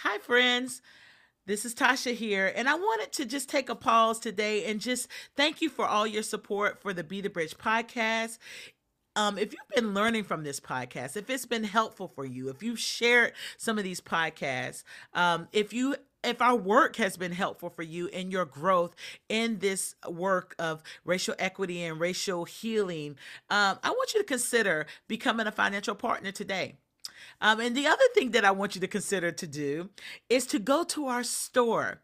Hi, friends. This is Tasha here, and I wanted to just take a pause today and just thank you for all your support for the Be the Bridge podcast. Um, if you've been learning from this podcast, if it's been helpful for you, if you've shared some of these podcasts, um, if you if our work has been helpful for you in your growth in this work of racial equity and racial healing, um, I want you to consider becoming a financial partner today. Um, and the other thing that I want you to consider to do is to go to our store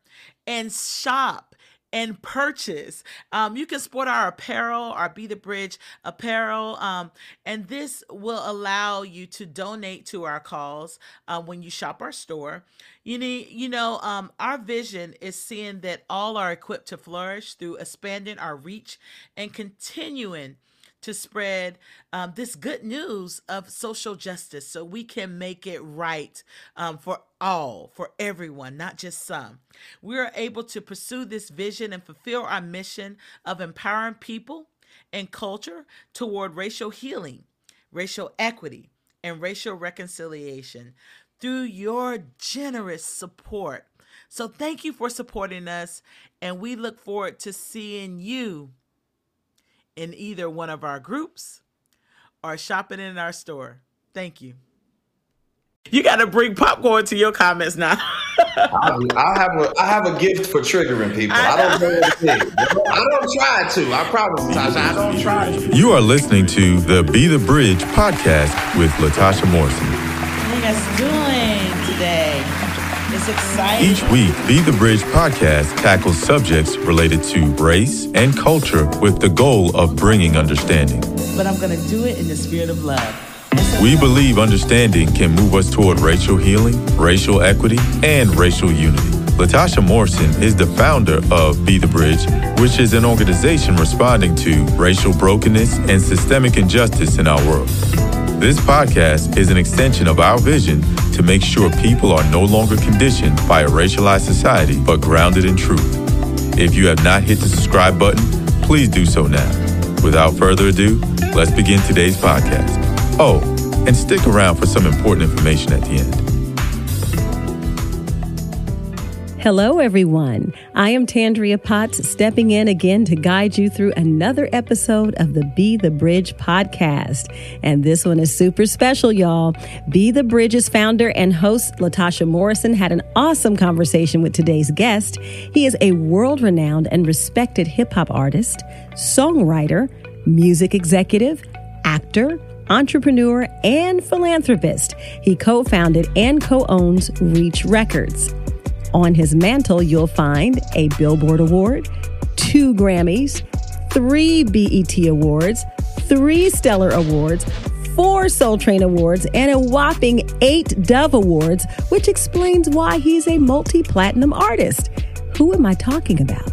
and shop and purchase. Um, you can sport our apparel, our Be the Bridge apparel, um, and this will allow you to donate to our cause uh, when you shop our store. You need, you know, um, our vision is seeing that all are equipped to flourish through expanding our reach and continuing to spread um, this good news of social justice so we can make it right um, for all, for everyone, not just some. We are able to pursue this vision and fulfill our mission of empowering people and culture toward racial healing, racial equity, and racial reconciliation through your generous support. So, thank you for supporting us, and we look forward to seeing you in either one of our groups or shopping in our store. Thank you. You got to bring popcorn to your comments now. I, I, have a I have a gift for triggering people. I, I don't know what it is. I don't try to. I promise, Latasha. I don't try to. You are listening to the Be the Bridge podcast with Latasha Morrison. How Exciting. Each week, Be the Bridge podcast tackles subjects related to race and culture with the goal of bringing understanding. But I'm going to do it in the spirit of love. We believe understanding can move us toward racial healing, racial equity, and racial unity. Latasha Morrison is the founder of Be the Bridge, which is an organization responding to racial brokenness and systemic injustice in our world. This podcast is an extension of our vision to make sure people are no longer conditioned by a racialized society, but grounded in truth. If you have not hit the subscribe button, please do so now. Without further ado, let's begin today's podcast. Oh, and stick around for some important information at the end. Hello, everyone. I am Tandria Potts, stepping in again to guide you through another episode of the Be the Bridge podcast. And this one is super special, y'all. Be the Bridge's founder and host, Latasha Morrison, had an awesome conversation with today's guest. He is a world renowned and respected hip hop artist, songwriter, music executive, actor, entrepreneur, and philanthropist. He co founded and co owns Reach Records. On his mantle, you'll find a Billboard Award, two Grammys, three BET Awards, three Stellar Awards, four Soul Train Awards, and a whopping eight Dove Awards, which explains why he's a multi platinum artist. Who am I talking about?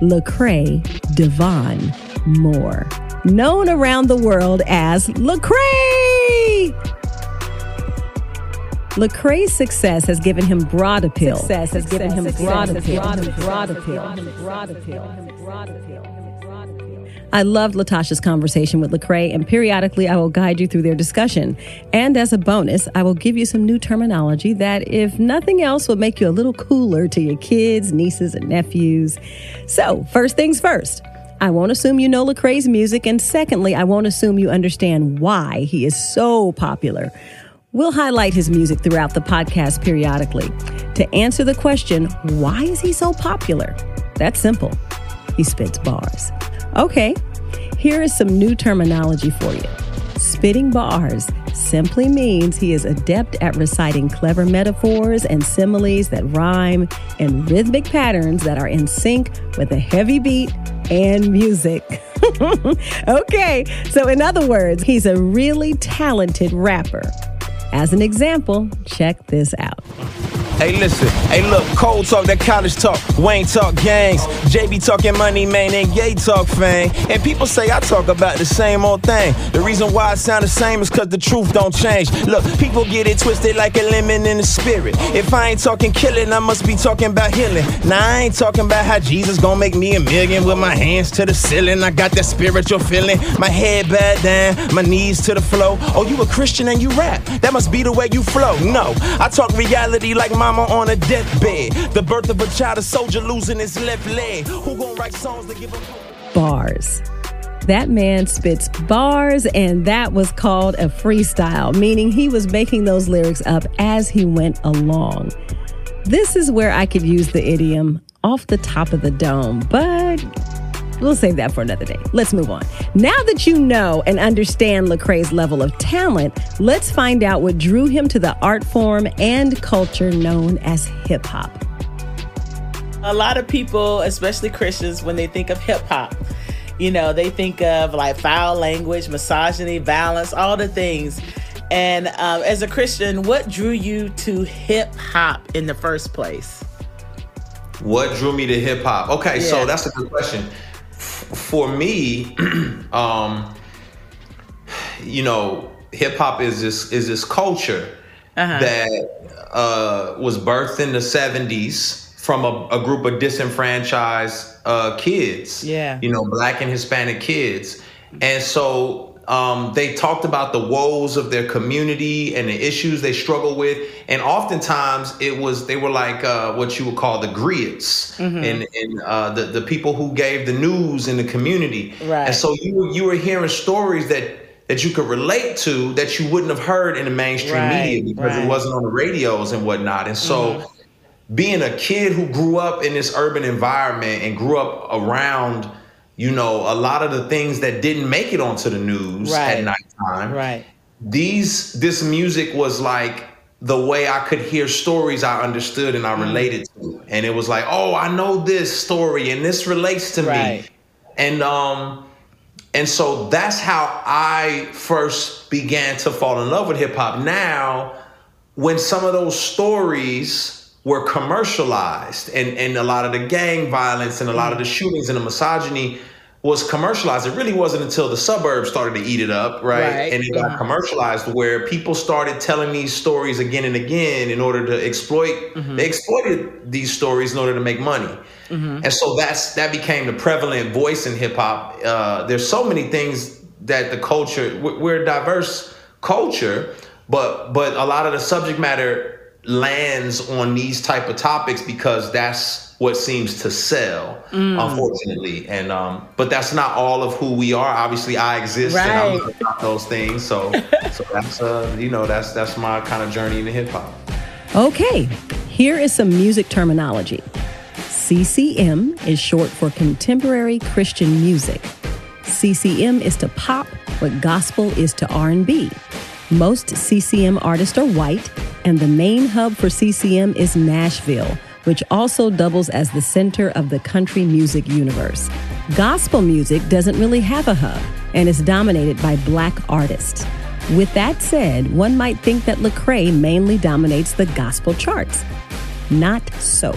Lecrae Devon Moore, known around the world as Lecrae. Lecrae's success has given him broad appeal. Success has given him broad appeal. Broad appeal. I loved Latasha's conversation with Lecrae, and periodically I will guide you through their discussion. And as a bonus, I will give you some new terminology that, if nothing else, will make you a little cooler to your kids, nieces, and nephews. So, first things first. I won't assume you know Lecrae's music, and secondly, I won't assume you understand why he is so popular. We'll highlight his music throughout the podcast periodically. To answer the question, why is he so popular? That's simple. He spits bars. Okay, here is some new terminology for you. Spitting bars simply means he is adept at reciting clever metaphors and similes that rhyme and rhythmic patterns that are in sync with a heavy beat and music. okay, so in other words, he's a really talented rapper. As an example, check this out. Hey, listen. Hey, look. Cole talk that college talk. Wayne talk gangs. JB talking money, man, and gay talk fame. And people say I talk about the same old thing. The reason why I sound the same is cause the truth don't change. Look, people get it twisted like a lemon in the spirit. If I ain't talking killing, I must be talking about healing. Now, I ain't talking about how Jesus gonna make me a million with my hands to the ceiling. I got that spiritual feeling. My head bad down, my knees to the flow. Oh, you a Christian and you rap. That must be the way you flow. No, I talk reality like mama on a deathbed. The birth of a child, a soldier losing his left leg. Who gon' write songs that give him Bars. That man spits bars, and that was called a freestyle, meaning he was making those lyrics up as he went along. This is where I could use the idiom off the top of the dome, but we'll save that for another day. Let's move on. Now that you know and understand Lecrae's level of talent, let's find out what drew him to the art form and culture known as hip hop. A lot of people, especially Christians, when they think of hip hop, you know, they think of like foul language, misogyny, violence, all the things. And um, as a Christian, what drew you to hip hop in the first place? What drew me to hip hop? Okay, Yeah. so that's a good question. For me, um, you know, hip hop is this is this culture Uh-huh. that uh, was birthed in the '70s from a, a group of disenfranchised uh, kids. Yeah. you know, black and Hispanic kids, and so um, they talked about the woes of their community and the issues they struggle with, and oftentimes it was they were like uh, what you would call the griots Mm-hmm. and and uh, the the people who gave the news in the community, Right. and so you were- you were hearing stories that. That you could relate to that you wouldn't have heard in the mainstream Right, media because right. it wasn't on the radios and whatnot. And so, being a kid who grew up in this urban environment and grew up around, you know, a lot of the things that didn't make it onto the news Right. at nighttime, Right. these this music was like the way I could hear stories I understood and I Mm. related to. And it was like, oh, I know this story and this relates to Right. me. And um and so that's how I first began to fall in love with hip hop. Now, when some of those stories were commercialized and, and a lot of the gang violence and a lot of the shootings and the misogyny was commercialized, it really wasn't until the suburbs started to eat it up, right? Right, And it got uh-huh. commercialized where people started telling these stories again and again in order to exploit, they exploited these stories in order to make money. And so that's that became the prevalent voice in hip hop. Uh, there's so many things that the culture we- we're a diverse culture, but but a lot of the subject matter lands on these type of topics because that's what seems to sell, unfortunately. And um, but that's not all of who we are. Obviously, I exist and I'm Right. not those things. So so that's uh you know that's that's my kind of journey into hip hop. Okay, here is some music terminology. CCM is short for Contemporary Christian Music. CCM is to pop what gospel is to R&B. Most CCM artists are white, and the main hub for CCM is Nashville, which also doubles as the center of the country music universe. Gospel music doesn't really have a hub and is dominated by black artists. With that said, one might think that Lecrae mainly dominates the gospel charts. Not so.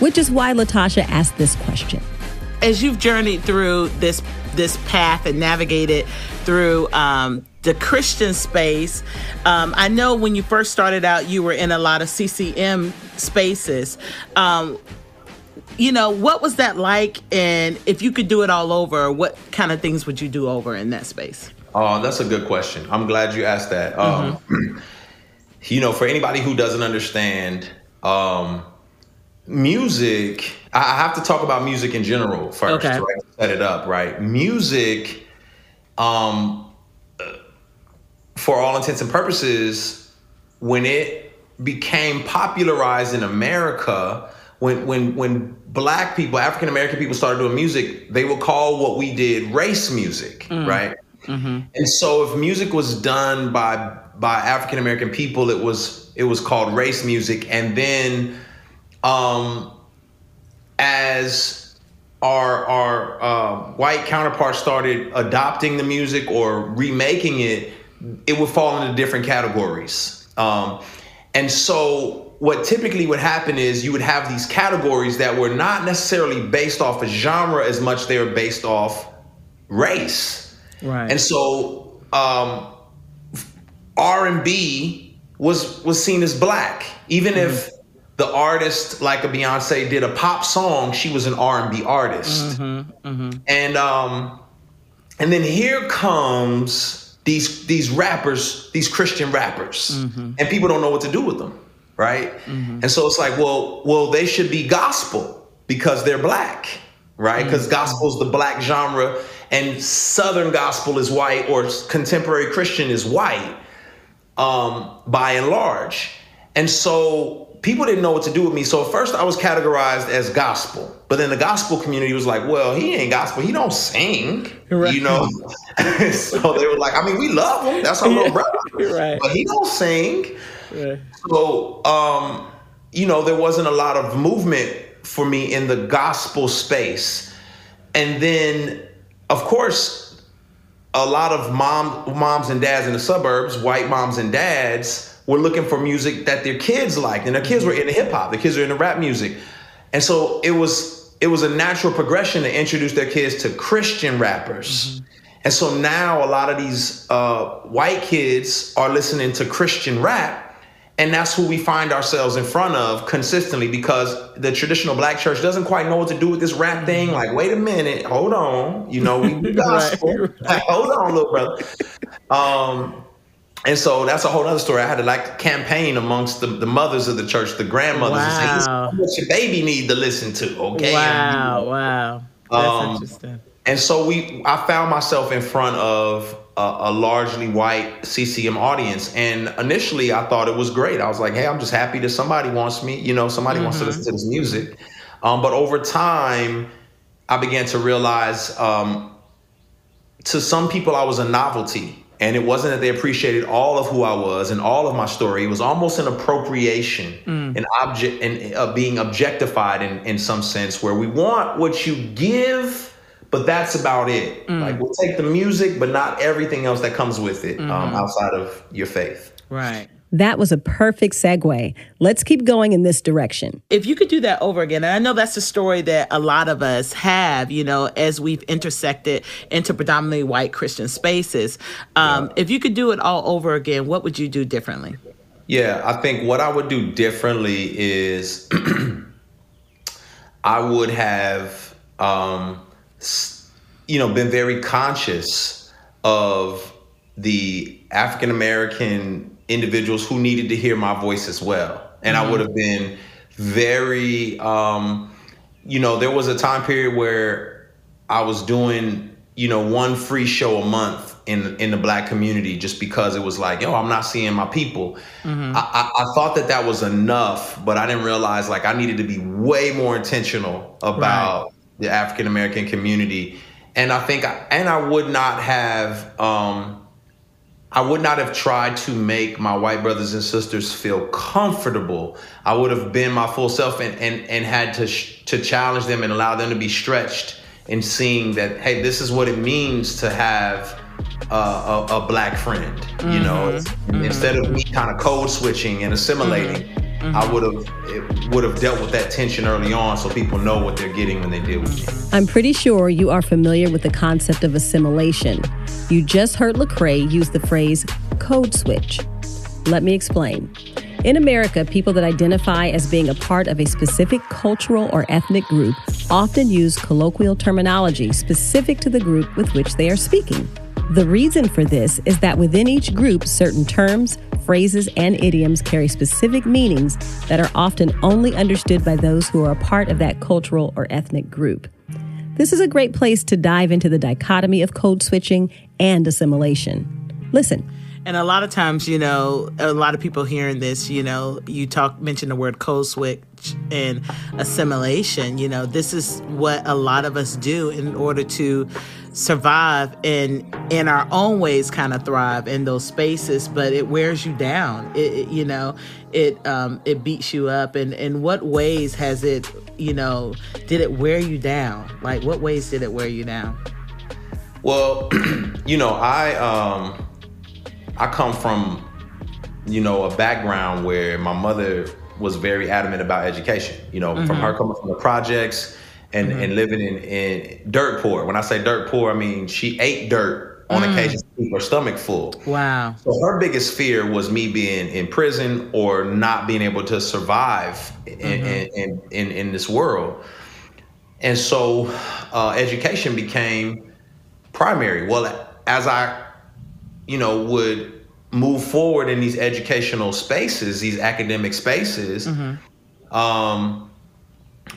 Which is why Latasha asked this question. as you've journeyed through this this path and navigated through um, the Christian space, um, I know when you first started out, you were in a lot of CCM spaces. Um, you know, what was that like? And if you could do it all over, what kind of things would you do over in that space? Oh, that's a good question. I'm glad you asked that. Um, you know, for anybody who doesn't understand, um, music, I have to talk about music in general first, Okay. right? Set it up, right? Music, um, for all intents and purposes, when it became popularized in America, when when when black people, African American people started doing music, they would call what we did race music, right? And so if music was done by by African American people, it was it was called race music. And then um as our our uh, white counterparts started adopting the music or remaking it, it would fall into different categories. Um, and so what typically would happen is you would have these categories that were not necessarily based off a genre as much they were based off race. Right. And so um, R&B was was seen as black. Even mm-hmm. if the artist like a Beyonce did a pop song, she was an R&B artist. Mm-hmm. Mm-hmm. And um and then here comes these these rappers, these Christian rappers. Mm-hmm. And people don't know what to do with them, right? Mm-hmm. And so it's like, well, well they should be gospel because they're black, right? Because mm-hmm. gospel is the black genre and southern gospel is white or contemporary Christian is white um, by and large. And so people didn't know what to do with me. So at first I was categorized as gospel, but then the gospel community was like, well, he ain't gospel. He don't sing, right. you know? so they were like, I mean, we love him. That's our little brother. Right. But he don't sing. Right. So, um, you know, there wasn't a lot of movement for me in the gospel space. And then, of course, a lot of mom, moms and dads in the suburbs, white moms and dads, were looking for music that their kids liked, and their kids were into hip hop. The kids were into rap music, and so it was it was a natural progression to introduce their kids to Christian rappers. Mm-hmm. And so now a lot of these uh, white kids are listening to Christian rap. And that's who we find ourselves in front of consistently because the traditional black church doesn't quite know what to do with this rap thing. Like, wait a minute, hold on. You know, we gospel. right, right. hold on, little brother. Um, and so that's a whole other story. I had to like campaign amongst the, the mothers of the church, the grandmothers, wow. and say, what your baby need to listen to, okay? Wow, wow. That's um, interesting. And so we, I found myself in front of a, a, largely white CCM audience, and initially I thought it was great. I was like, hey, I'm just happy that somebody wants me, you know, somebody mm-hmm. wants to listen to this music. Um, but over time, I began to realize, um, to some people, I was a novelty and it wasn't that they appreciated all of who I was and all of my story. It was almost an appropriation, mm. an object, and uh, being objectified in, in some sense, where we want what you give, but that's about it. Mm. Like we'll take the music, but not everything else that comes with it mm-hmm. um, outside of your faith. Right. That was a perfect segue. Let's keep going in this direction. If you could do that over again, and I know that's a story that a lot of us have, you know, as we've intersected into predominantly white Christian spaces. Um, yeah. If you could do it all over again, what would you do differently? Yeah, I think what I would do differently is I would have, um, you know, been very conscious of the African American individuals who needed to hear my voice as well. And mm-hmm. I would have been very, um, you know, there was a time period where I was doing, you know, one free show a month in in the black community just because it was like, yo, I'm not seeing my people. Mm-hmm. I, I, I, thought that that was enough, but I didn't realize like I needed to be way more intentional about right. the African American community. And I think, I, and I would not have. Um, I would not have tried to make my white brothers and sisters feel comfortable. I would have been my full self and, and, and had to, sh- to challenge them and allow them to be stretched and seeing that, hey, this is what it means to have a, a, a black friend, mm-hmm. you know, mm-hmm. instead of me kind of code switching and assimilating. Mm-hmm Mm-hmm. I would have would have dealt with that tension early on, so people know what they're getting when they deal with me. I'm pretty sure you are familiar with the concept of assimilation. You just heard Lecrae use the phrase "code switch." Let me explain. In America, people that identify as being a part of a specific cultural or ethnic group often use colloquial terminology specific to the group with which they are speaking. The reason for this is that within each group, certain terms, phrases, and idioms carry specific meanings that are often only understood by those who are a part of that cultural or ethnic group. This is a great place to dive into the dichotomy of code switching and assimilation. Listen. And a lot of times, you know, a lot of people hearing this, you know, you talk mention the word code switch and assimilation. You know, this is what a lot of us do in order to survive and in our own ways kind of thrive in those spaces but it wears you down it, it, you know it um it beats you up and in what ways has it you know did it wear you down like what ways did it wear you down well you know i um i come from you know, a background where my mother was very adamant about education. You know, mm-hmm. from her coming from the projects and, mm-hmm. and living in, in dirt poor. When I say dirt poor, I mean she ate dirt on mm. occasion to keep her stomach full. Wow. So her biggest fear was me being in prison or not being able to survive in, mm-hmm. in, in, in, this world. And so uh, education became primary. Well, as I, you know, would move forward in these educational spaces, these academic spaces, mm-hmm. um,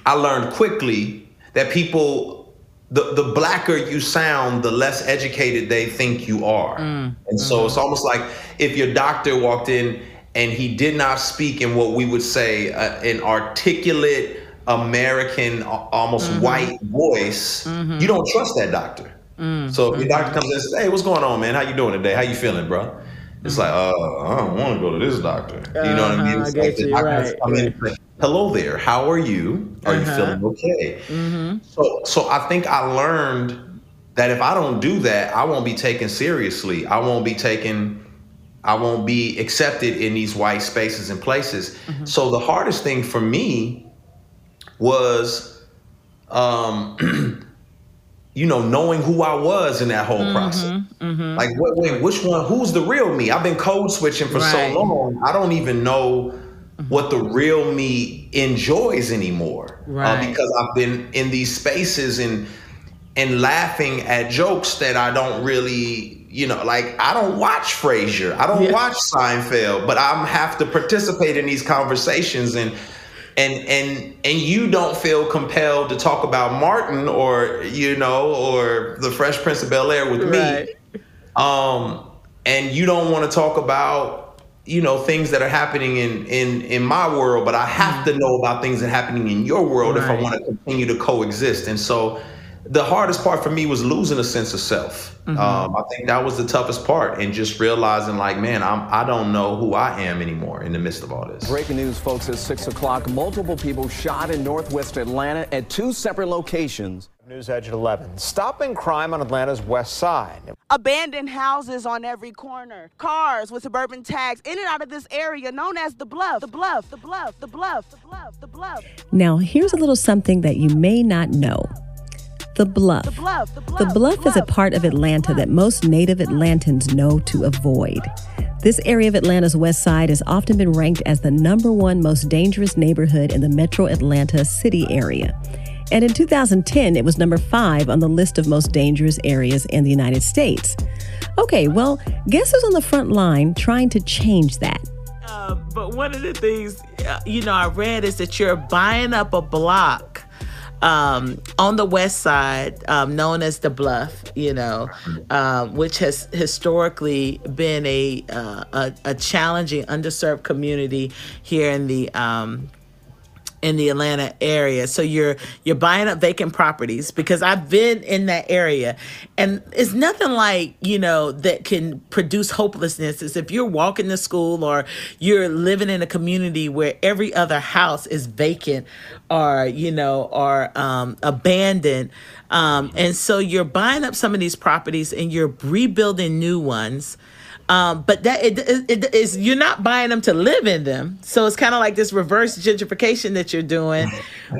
I learned quickly that people, the, the blacker you sound, the less educated they think you are. Mm-hmm. And so it's almost like if your doctor walked in and he did not speak in what we would say uh, an articulate American, almost mm-hmm. white voice, mm-hmm. you don't trust that doctor. Mm-hmm. So if your doctor comes in and says, "Hey, what's going on, man? How you doing today? How you feeling, bro?" It's like, uh, I don't want to go to this doctor. You know what I mean? Uh-huh, it's I like you, right, right. Hello there. How are you? Are uh-huh. you feeling okay? Mm-hmm. So, so I think I learned that if I don't do that, I won't be taken seriously. I won't be taken. I won't be accepted in these white spaces and places. Mm-hmm. So the hardest thing for me was um, you know, knowing who I was in that whole mm-hmm, process. Mm-hmm. Like, wait, wait, which one? Who's the real me? I've been code switching for right. so long. I don't even know mm-hmm. what the real me enjoys anymore, uh, right. uh, because I've been in these spaces and and laughing at jokes that I don't really, you know, like I don't watch Frasier, I don't yeah. watch Seinfeld, but I have to participate in these conversations and and and and you don't feel compelled to talk about Martin or you know or the Fresh Prince of Bel Air with right. me, um, and you don't want to talk about you know things that are happening in in in my world, but I have to know about things that are happening in your world right. if I want to continue to coexist, and so the hardest part for me was losing a sense of self. Mm-hmm. Um, I think that was the toughest part, and just realizing, like, man, I'm I don't know who I am anymore in the midst of all this. Breaking news, folks, at six o'clock. Multiple people shot in Northwest Atlanta at two separate locations. News Edge at 11. Stopping crime on Atlanta's west side. Abandoned houses on every corner. Cars with suburban tags in and out of this area known as the Bluff. The Bluff. The Bluff. The Bluff. The Bluff. The Bluff. Now, here's a little something that you may not know. The Bluff. The Bluff, the bluff, the bluff is a part of Atlanta that most native Atlantans know to avoid. This area of Atlanta's west side has often been ranked as the number one most dangerous neighborhood in the metro Atlanta city area. And in 2010, it was number five on the list of most dangerous areas in the United States. Okay, well, guess who's on the front line trying to change that? Uh, but one of the things, uh, you know, I read is that you're buying up a block um, on the west side, um, known as the Bluff, you know, um, which has historically been a, uh, a, a challenging, underserved community here in the um, in the Atlanta area. So you're you're buying up vacant properties because I've been in that area and it's nothing like, you know, that can produce hopelessness is if you're walking to school or you're living in a community where every other house is vacant or, you know, or um, abandoned. Um, and so you're buying up some of these properties and you're rebuilding new ones um, but that it, it, it is you're not buying them to live in them. So it's kind of like this reverse gentrification that you're doing,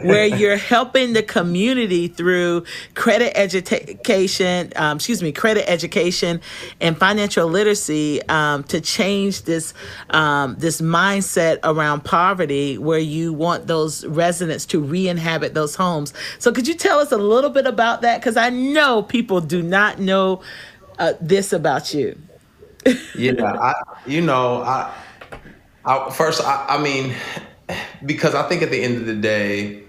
where you're helping the community through credit education, um, excuse me, credit education and financial literacy um, to change this um, this mindset around poverty, where you want those residents to re-inhabit those homes. So could you tell us a little bit about that? Because I know people do not know uh, this about you yeah, I, you know, I, I first, I, I mean, because I think at the end of the day,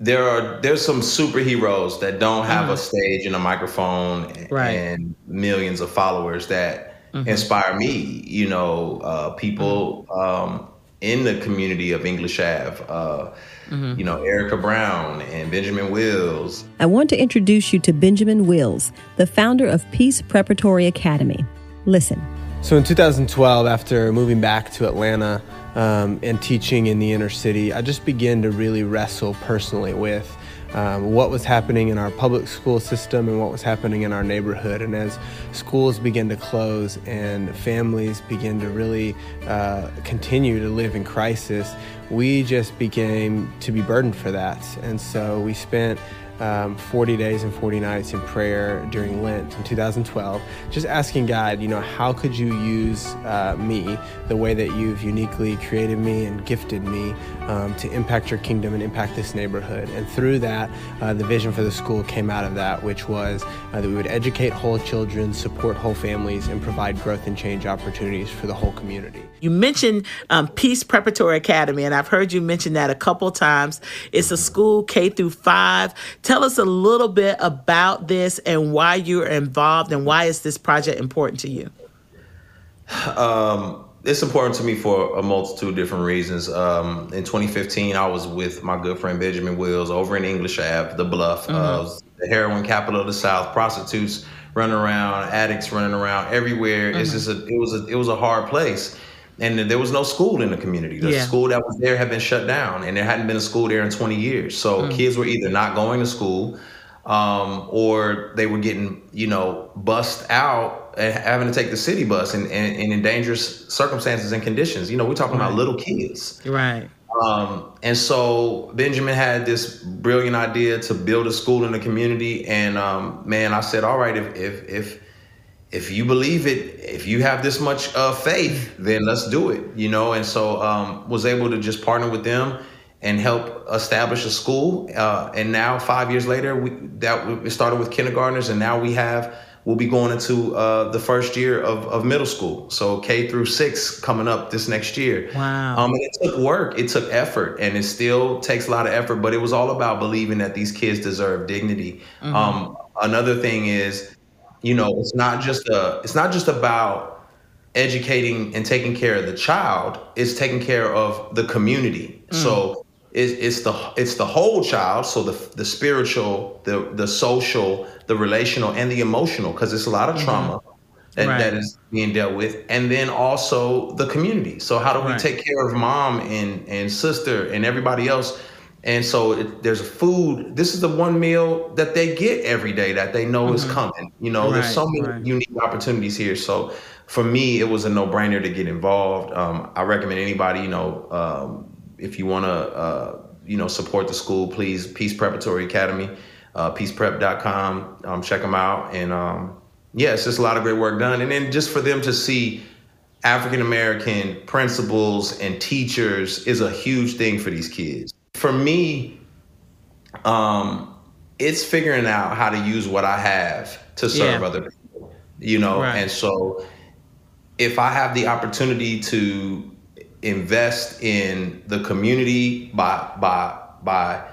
there are there's some superheroes that don't have mm-hmm. a stage and a microphone right. and millions of followers that mm-hmm. inspire me. You know, uh, people mm-hmm. um, in the community of English Ave. Uh, mm-hmm. You know, Erica Brown and Benjamin Wills. I want to introduce you to Benjamin Wills, the founder of Peace Preparatory Academy. Listen. So in 2012, after moving back to Atlanta um, and teaching in the inner city, I just began to really wrestle personally with um, what was happening in our public school system and what was happening in our neighborhood. And as schools began to close and families began to really uh, continue to live in crisis, we just became to be burdened for that. And so we spent um, 40 days and 40 nights in prayer during Lent in 2012, just asking God, you know, how could you use uh, me the way that you've uniquely created me and gifted me um, to impact your kingdom and impact this neighborhood? And through that, uh, the vision for the school came out of that, which was uh, that we would educate whole children, support whole families, and provide growth and change opportunities for the whole community. You mentioned um, Peace Preparatory Academy, and I've heard you mention that a couple times. It's a school K through five. Tell us a little bit about this and why you're involved, and why is this project important to you? Um, it's important to me for a multitude of different reasons. Um, in 2015, I was with my good friend Benjamin Wills over in English Ave, the Bluff, mm-hmm. uh, the heroin capital of the South, prostitutes running around, addicts running around everywhere. Mm-hmm. It's just a, it was a, it was a hard place and there was no school in the community. The yeah. school that was there had been shut down, and there hadn't been a school there in 20 years. So mm. kids were either not going to school, um, or they were getting, you know, bussed out and having to take the city bus and, and, and in dangerous circumstances and conditions. You know, we're talking right. about little kids. Right. Um, and so Benjamin had this brilliant idea to build a school in the community. And um, man, I said, all right, if if if if you believe it, if you have this much uh, faith, then let's do it, you know. And so um, was able to just partner with them and help establish a school. Uh, and now five years later, we that we started with kindergartners, and now we have we'll be going into uh, the first year of, of middle school. So K through six coming up this next year. Wow. Um, and it took work, it took effort, and it still takes a lot of effort. But it was all about believing that these kids deserve dignity. Mm-hmm. Um, another thing is you know it's not just a it's not just about educating and taking care of the child it's taking care of the community mm. so it's, it's the it's the whole child so the the spiritual the the social the relational and the emotional because it's a lot of mm-hmm. trauma that, right. that is being dealt with and then also the community so how do we right. take care of mom and and sister and everybody else and so it, there's a food. This is the one meal that they get every day that they know mm-hmm. is coming. You know, right, there's so many right. unique opportunities here. So for me, it was a no-brainer to get involved. Um, I recommend anybody, you know, um, if you want to, uh, you know, support the school, please, Peace Preparatory Academy, uh, peaceprep.com. Um, check them out. And um, yeah, it's just a lot of great work done. And then just for them to see African American principals and teachers is a huge thing for these kids for me, um, it's figuring out how to use what I have to serve yeah. other people, you know? Right. And so if I have the opportunity to invest in the community by, by, by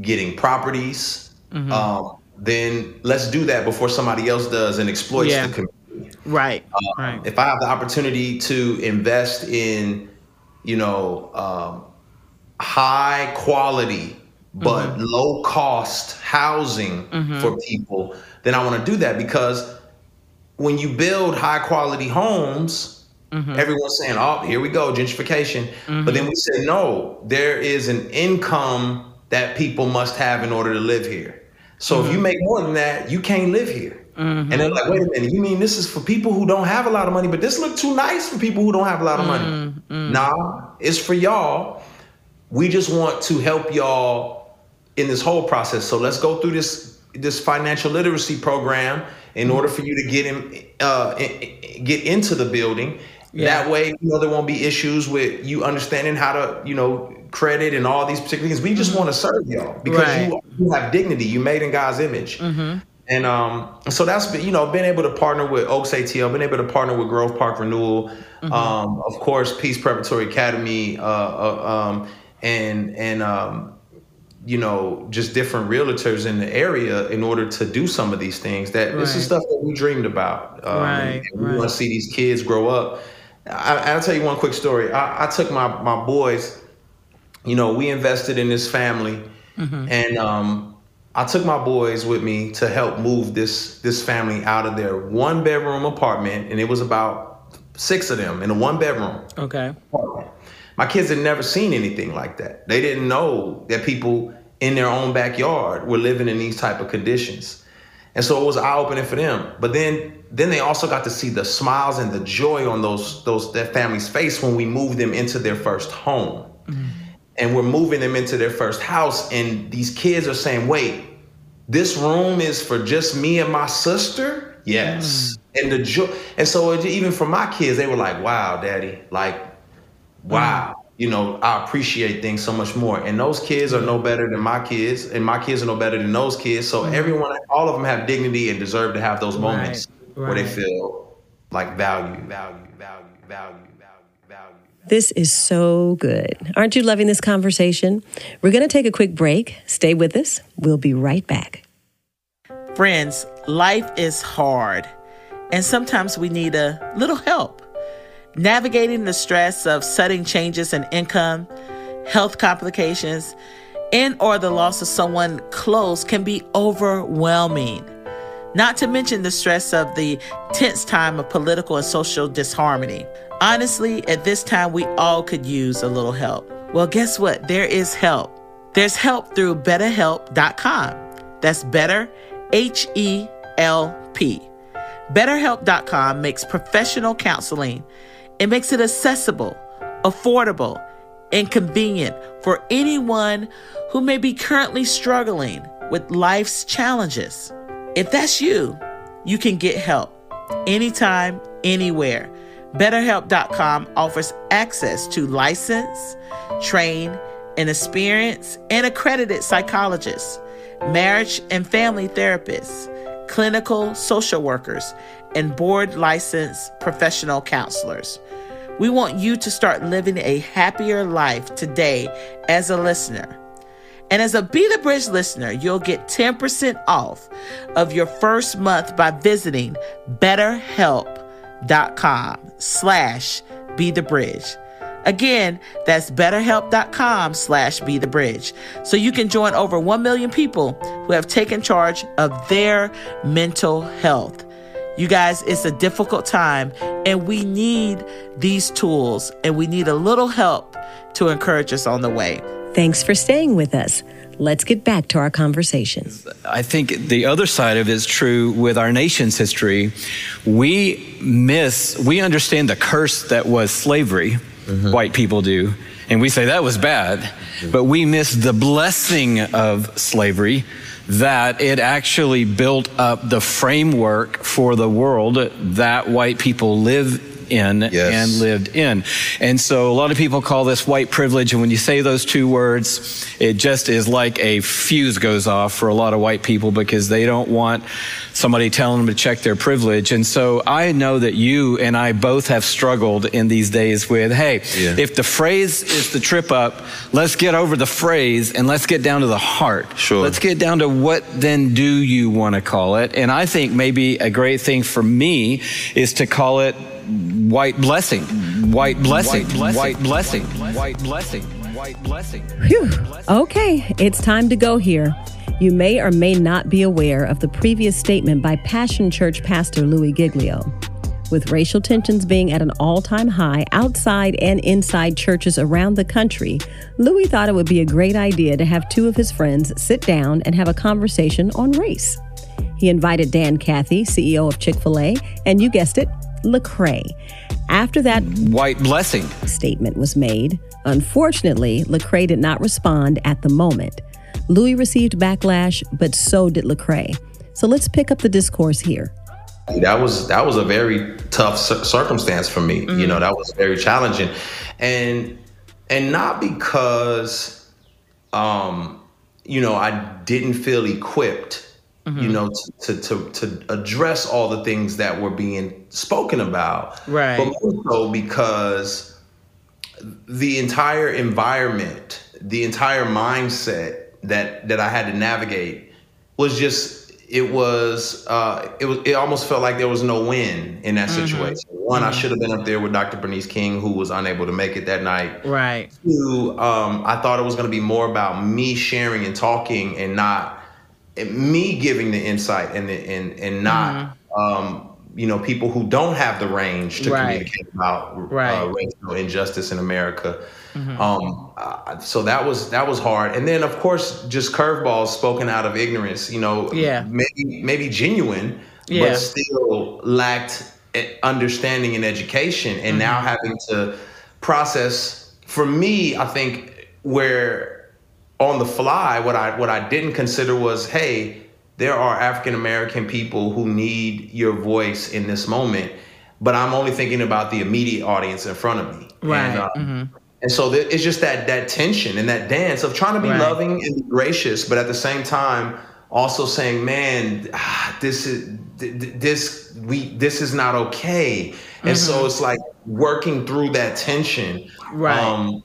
getting properties, mm-hmm. um, then let's do that before somebody else does and exploits yeah. the community. Right. Um, right. If I have the opportunity to invest in, you know, um, high quality but mm-hmm. low cost housing mm-hmm. for people, then I want to do that because when you build high quality homes, mm-hmm. everyone's saying, "Oh, here we go, gentrification." But then mm-hmm. we say, "No, there is an income that people must have in order to live here." So if you mm-hmm. make more than that, you can't live here. Mm-hmm. And they're like, wait a minute, you mean this is for people who don't have a lot of money, but this look too nice for people who don't have a lot of money. Mm-hmm. Nah, it's for y'all we just want to help y'all in this whole process. So let's go through this this financial literacy program in order for you to get in, uh, get into the building. Yeah. That way, you know, there won't be issues with you understanding how to, you know, credit and all these particular things. We just mm-hmm. want to serve y'all because right. you, you, have dignity. You made in God's image. Mm-hmm. And um, so that's been, you know, been able to partner with Oaks ATL, been able to partner with Grove Park Renewal, mm-hmm. um, of course, Peace Preparatory Academy, uh, uh, um, and and um, you know just different realtors in the area in order to do some of these things. That right. this is stuff that we dreamed about. Um, right, we right. want to see these kids grow up. I, will tell you one quick story. I, I, took my my boys. You know, we invested in this family, mm-hmm. and um, I took my boys with me to help move this this family out of their one bedroom apartment, and it was about six of them in a one bedroom. Okay. Apartment my kids had never seen anything like that. They didn't know that people in their own backyard were living in these type of conditions. And so it was eye opening for them. But then then they also got to see the smiles and the joy on those those that family's face when we moved them into their first home. Mm-hmm. And we're moving them into their first house and these kids are saying, "Wait, this room is for just me and my sister?" Yes. Mm. And the joy and so it, even for my kids, they were like, "Wow, daddy, like wow." You know, I appreciate things so much more. And those kids are no better than my kids, and my kids are no better than those kids. So mm-hmm. everyone, all of them have dignity and deserve to have those moments right, right. where they feel like value, value, value, value. This is so good. Aren't you loving this conversation? We're going to take a quick break. Stay with us. We'll be right back. Friends, life is hard, and sometimes we need a little help. Navigating the stress of sudden changes in income, health complications, and or the loss of someone close can be overwhelming. Not to mention the stress of the tense time of political and social disharmony. Honestly, at this time we all could use a little help. Well, guess what? There is help. There's help through betterhelp.com. That's better H E L P. BetterHelp.com makes professional counseling it makes it accessible, affordable, and convenient for anyone who may be currently struggling with life's challenges. If that's you, you can get help anytime, anywhere. BetterHelp.com offers access to licensed, trained, and experienced and accredited psychologists, marriage and family therapists, clinical social workers, and board licensed professional counselors. We want you to start living a happier life today as a listener. And as a Be the Bridge listener, you'll get 10% off of your first month by visiting betterhelp.com slash be the bridge. Again, that's betterhelp.com slash be the bridge. So you can join over 1 million people who have taken charge of their mental health. You guys, it's a difficult time, and we need these tools and we need a little help to encourage us on the way. Thanks for staying with us. Let's get back to our conversation. I think the other side of it is true with our nation's history. We miss, we understand the curse that was slavery, mm-hmm. white people do, and we say that was bad, but we miss the blessing of slavery that it actually built up the framework for the world that white people live in yes. and lived in. And so a lot of people call this white privilege. And when you say those two words, it just is like a fuse goes off for a lot of white people because they don't want somebody telling them to check their privilege. And so I know that you and I both have struggled in these days with, hey, yeah. if the phrase is the trip up, let's get over the phrase and let's get down to the heart. Sure. Let's get down to what then do you want to call it? And I think maybe a great thing for me is to call it white blessing, white blessing, white blessing, white blessing, white blessing. Whew. Okay, it's time to go here. You may or may not be aware of the previous statement by Passion Church pastor Louis Giglio. With racial tensions being at an all time high outside and inside churches around the country, Louis thought it would be a great idea to have two of his friends sit down and have a conversation on race. He invited Dan Cathy, CEO of Chick fil A, and you guessed it, Lecrae. After that white blessing statement was made, unfortunately, Lecrae did not respond at the moment. Louis received backlash, but so did Lecrae. So let's pick up the discourse here. That was that was a very tough circumstance for me. Mm-hmm. You know, that was very challenging, and and not because, um, you know, I didn't feel equipped mm-hmm. you know, to, to, to address all the things that were being spoken about. Right. But more so because the entire environment, the entire mindset that that I had to navigate was just it was uh, it was it almost felt like there was no win in that mm-hmm. situation. One, mm-hmm. I should have been up there with Dr. Bernice King, who was unable to make it that night. Right. Two, um, I thought it was going to be more about me sharing and talking and not me giving the insight and the, and and not mm-hmm. um, you know people who don't have the range to Right. communicate about Right. uh, racial injustice in America. Mhm. Um, uh, so that was that was hard, and then of course just curveballs spoken out of ignorance. You know, Yeah. maybe maybe genuine, Yeah. but still lacked eh, understanding and education, and now Mhm. having to process. For me, I think where on the fly, what I what I didn't consider was, hey, there are African American people who need your voice in this moment, but I'm only thinking about the immediate audience in front of me. Right. And, uh, mhm. and so there- it's just that that tension and that dance of trying to be Right. loving and gracious, but at the same time also saying, "Man, ah, this is th- th- this we this is not okay." And so Mhm. it's like working through that tension, Right. Um,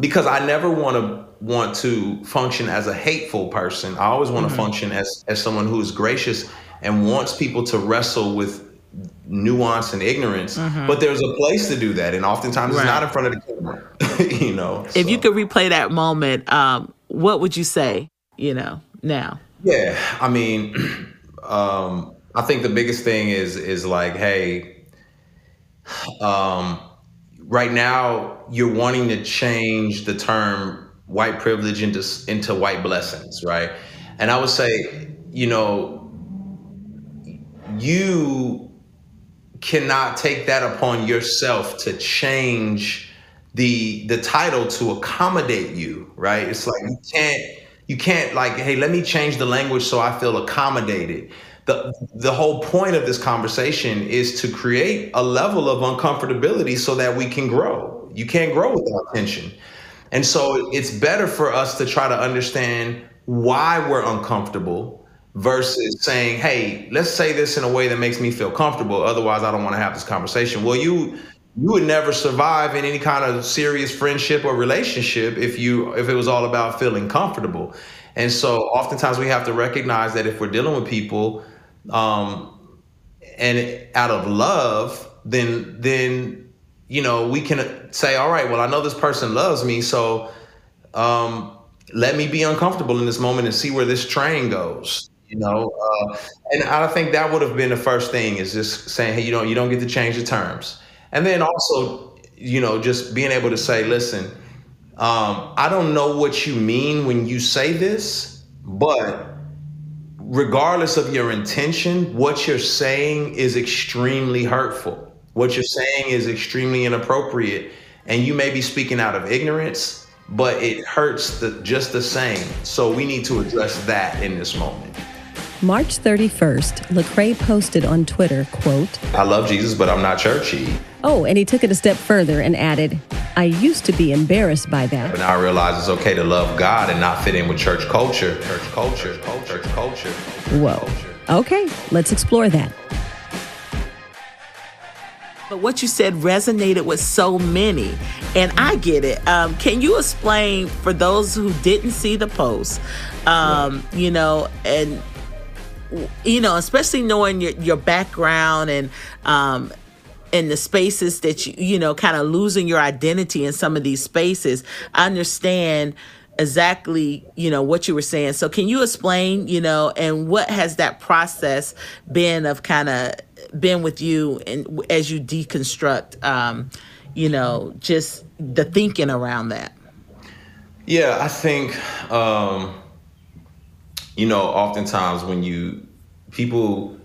because I never want to want to function as a hateful person. I always want to Mhm. function as as someone who is gracious and wants people to wrestle with nuance and ignorance. Mhm. But there's a place to do that, and oftentimes Right. it's not in front of the camera. you know. If you could replay that moment, um, what would you say? You know, now. Yeah, I mean, um, I think the biggest thing is is like, hey, um, right now you're wanting to change the term white privilege into into white blessings, right? And I would say, you know, you cannot take that upon yourself to change the the title to accommodate you, right? It's like you can't you can't like, hey, let me change the language so I feel accommodated. The the whole point of this conversation is to create a level of uncomfortability so that we can grow. You can't grow without tension. And so it's better for us to try to understand why we're uncomfortable versus saying, hey, let's say this in a way that makes me feel comfortable. Otherwise, I don't want to have this conversation. Well, you you would never survive in any kind of serious friendship or relationship if you if it was all about feeling comfortable. And so oftentimes we have to recognize that if we're dealing with people um, and out of love, then then you know we can say, all right, well, I know this person loves me, so um, let me be uncomfortable in this moment and see where this train goes. You know, uh, and I think that would have been the first thing is just saying, hey, you don't you don't get to change the terms, and then also, you know, just being able to say, listen, um, I don't know what you mean when you say this, but regardless of your intention, what you're saying is extremely hurtful. What you're saying is extremely inappropriate, and you may be speaking out of ignorance, but it hurts the, just the same. So we need to address that in this moment. March 31st, Lecrae posted on Twitter, quote, I love Jesus, but I'm not churchy. Oh, and he took it a step further and added, I used to be embarrassed by that. But now I realize it's okay to love God and not fit in with church culture. Church culture, church culture. Whoa. Okay, let's explore that. But what you said resonated with so many, and I get it. Um, can you explain for those who didn't see the post, um, you know, and you know, especially knowing your your background and um, in the spaces that you you know, kind of losing your identity in some of these spaces. I understand exactly you know what you were saying so can you explain you know and what has that process been of kind of been with you and as you deconstruct um you know just the thinking around that Yeah, I think um, you know, oftentimes when you people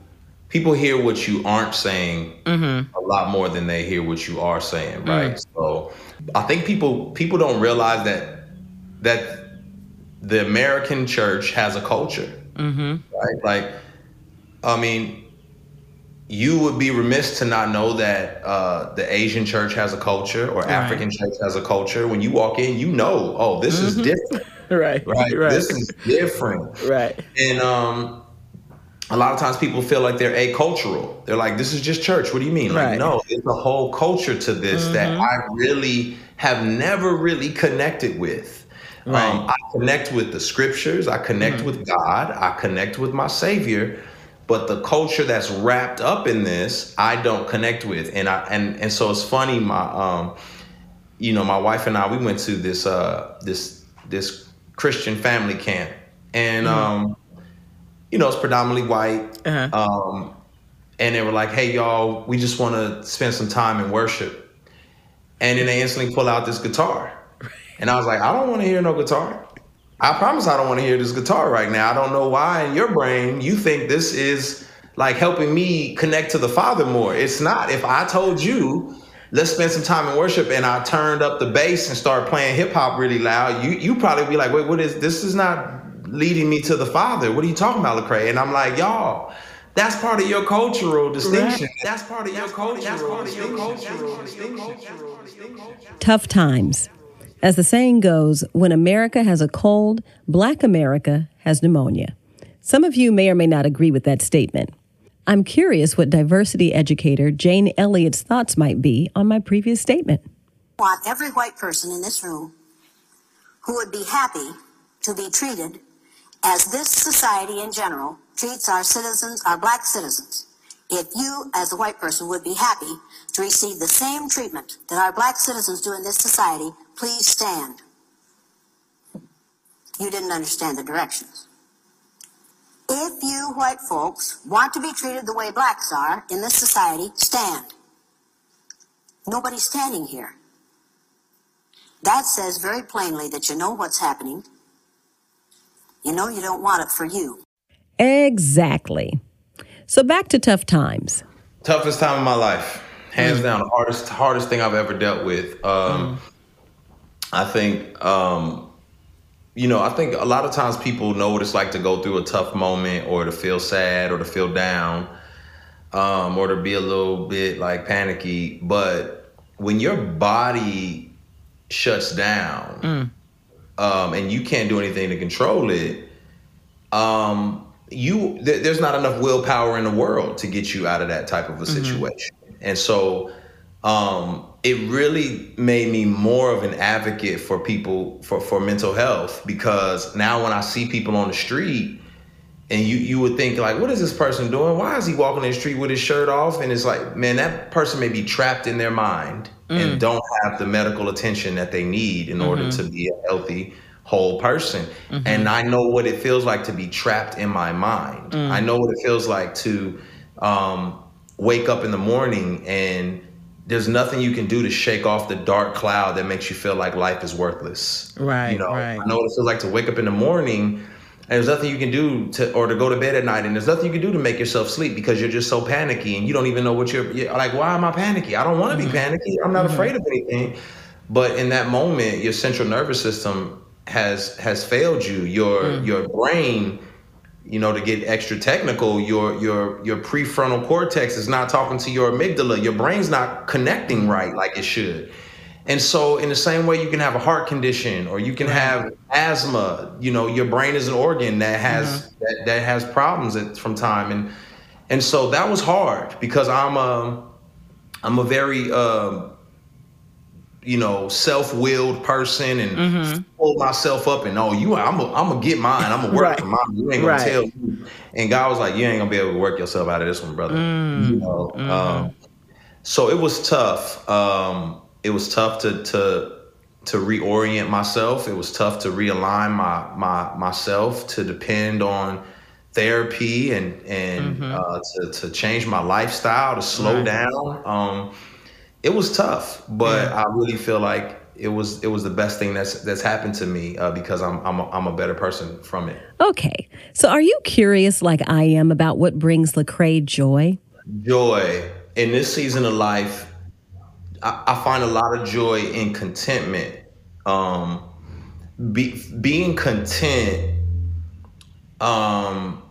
people hear what you aren't saying mm-hmm. a lot more than they hear what you are saying, right? So I think people people don't realize that that the American church has a culture, Mm-hmm. right? Like, I mean, you would be remiss to not know that uh, the Asian church has a culture or Right. African church has a culture. When you walk in, you know, oh, this is Mhm. different, right right? right This is different, right and um, a lot of times people feel like they're acultural. They're like, this is just church. What do you mean? Like, no, there's a whole culture to this that Mhm. I really have never really connected with. Right. Um, I connect with the scriptures. I connect Mhm. with God. I connect with my Savior. But the culture that's wrapped up in this, I don't connect with. And I and and so it's funny. My um, you know, my wife and I, we went to this uh this this Christian family camp, and Mhm. um, you know, it's predominantly white. uh-huh. Um, and they were like, "Hey, y'all, we just want to spend some time in worship." And then they instantly pull out this guitar, and I was like, "I don't want to hear no guitar. I promise I don't want to hear this guitar right now. I don't know why in your brain you think this is like helping me connect to the Father more. It's not. If I told you." Let's spend some time in worship, and I turned up the bass and started playing hip hop really loud. You you probably be like, wait, what is this? Is not leading me to the Father. What are you talking about, Lecrae? And I'm like, y'all, that's part of your cultural distinction. Right. That's part of your cultural, that's part of your cultural distinction. Tough times. As the saying goes, when America has a cold, black America has pneumonia. Some of you may or may not agree with that statement. I'm curious what diversity educator Jane Elliott's thoughts might be on my previous statement. I want every white person in this room who would be happy to be treated as this society in general treats our citizens, our black citizens. If you, as a white person, would be happy to receive the same treatment that our black citizens do in this society, please stand. You didn't understand the directions. If you white folks want to be treated the way blacks are in this society, stand. Nobody's standing here. That says very plainly that you know what's happening. You know you don't want it for you. Exactly. So back to tough times. Toughest time of my life, hands mm. down, the hardest hardest thing I've ever dealt with. Um, mm. I think um, you know, I think a lot of times people know what it's like to go through a tough moment or to feel sad or to feel down um, or to be a little bit like panicky. But when your body shuts down mm. Um, and you can't do anything to control it, um, you th- there's not enough willpower in the world to get you out of that type of a mm-hmm. situation. Mm-hmm. And so um, it really made me more of an advocate for people for, for mental health because now when I see people on the street and you you would think like what is this person doing why is he walking in the street with his shirt off and it's like man that person may be trapped in their mind mm. and don't have the medical attention that they need in mm-hmm. order to be a healthy whole person mm-hmm. and i know what it feels like to be trapped in my mind mm. i know what it feels like to um, wake up in the morning and there's nothing you can do to shake off the dark cloud that makes you feel like life is worthless. Right. You know, right. I know what it feels like to wake up in the morning and there's nothing you can do to or to go to bed at night and there's nothing you can do to make yourself sleep because you're just so panicky and you don't even know what you're, you're like why am i panicky i don't want to mm-hmm. be panicky i'm not mm-hmm. afraid of anything but in that moment your central nervous system has has failed you your mm. your brain you know, to get extra technical, your your your prefrontal cortex is not talking to your amygdala. Your brain's not connecting right like it should. And so, in the same way, you can have a heart condition or you can have asthma. You know, your brain is an organ that has mm-hmm. that, that has problems at, from time, and and so that was hard because I'm a I'm a very uh, you know, self-willed person and mm-hmm. pull myself up and oh, you, I'm a, I'm gonna get mine. I'm gonna work right. for mine. You ain't gonna right. tell me. And God was like, you ain't gonna be able to work yourself out of this one, brother. Mm. You know. Mm-hmm. Um, so it was tough. Um, it was tough to to to reorient myself. It was tough to realign my my myself to depend on therapy and and mm-hmm. uh, to to change my lifestyle to slow right. down. Um, it was tough, but yeah. I really feel like it was it was the best thing that's that's happened to me uh, because I'm I'm a, I'm a better person from it. Okay, so are you curious, like I am, about what brings Lecrae joy? Joy in this season of life, I, find a lot of joy in contentment. Um, be, being content um,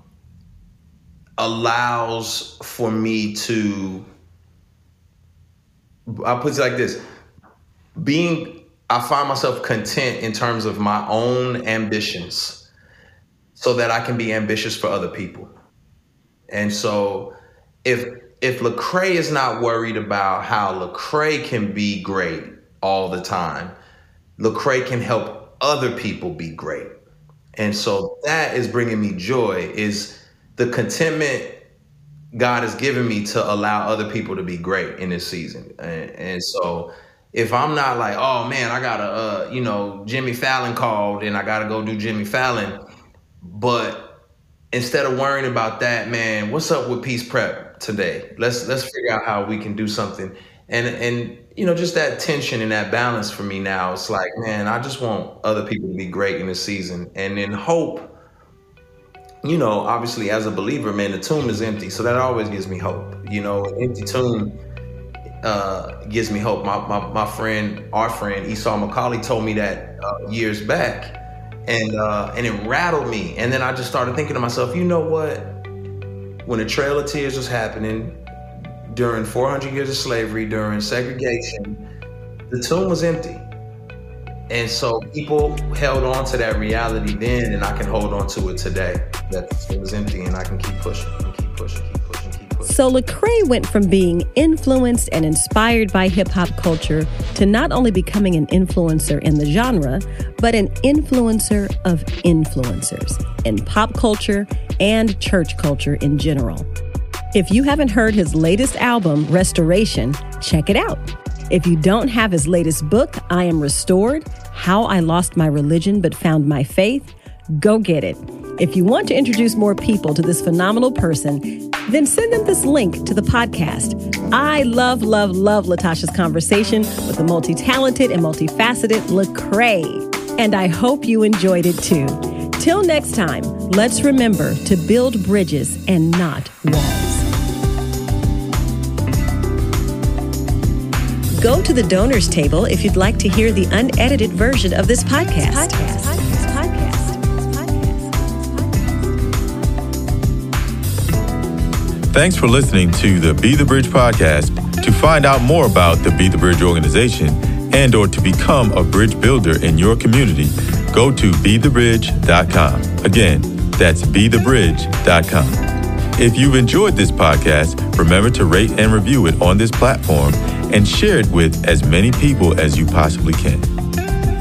allows for me to I'll put it like this: being, I find myself content in terms of my own ambitions, so that I can be ambitious for other people. And so, if if Lecrae is not worried about how Lecrae can be great all the time, Lecrae can help other people be great. And so that is bringing me joy. Is the contentment God has given me to allow other people to be great in this season. And, and so if I'm not like, oh man, I gotta, uh, you know, Jimmy Fallon called and I gotta go do Jimmy Fallon, but instead of worrying about that, man, what's up with Peace Prep? Today. Let's let's figure out how we can do something. And and you know, just that tension and that balance for me now. It's like, man, I just want other people to be great in this season. And in hope, you know, obviously as a believer, man, the tomb is empty. So that always gives me hope. You know, an empty tomb uh, gives me hope. My, my, my friend, our friend Esau McCauley told me that uh, years back. And uh, and it rattled me. And then I just started thinking to myself, you know what? When the Trail of Tears was happening, during 400 years of slavery, during segregation, the tomb was empty. And so people held on to that reality then, and I can hold on to it today. That tomb was empty, and I can keep pushing and keep pushing. So Lecrae went from being influenced and inspired by hip hop culture to not only becoming an influencer in the genre, but an influencer of influencers in pop culture and church culture in general. If you haven't heard his latest album, Restoration, check it out. If you don't have his latest book, I Am Restored How I Lost My Religion But Found My Faith, go get it. If you want to introduce more people to this phenomenal person, then send them this link to the podcast. I love, love, love Latasha's conversation with the multi talented and multifaceted Lecrae. And I hope you enjoyed it too. Till next time, let's remember to build bridges and not walls. Go to the donors table if you'd like to hear the unedited version of this podcast. podcast. Thanks for listening to the Be the Bridge podcast. To find out more about the Be the Bridge organization and or to become a bridge builder in your community, go to bethebridge.com. Again, that's bethebridge.com. If you've enjoyed this podcast, remember to rate and review it on this platform and share it with as many people as you possibly can.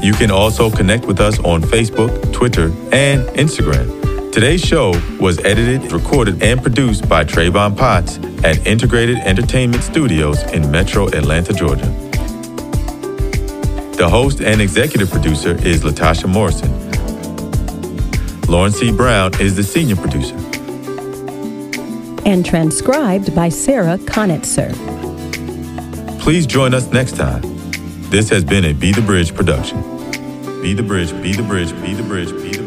You can also connect with us on Facebook, Twitter, and Instagram. Today's show was edited, recorded, and produced by Travon Potts at Integrated Entertainment Studios in Metro Atlanta, Georgia. The host and executive producer is Latasha Morrison. Lauren C. Brown is the senior producer. And transcribed by Sarah Connatser. Please join us next time. This has been a Be the Bridge production. Be the Bridge, Be the Bridge, Be the Bridge, Be the Bridge.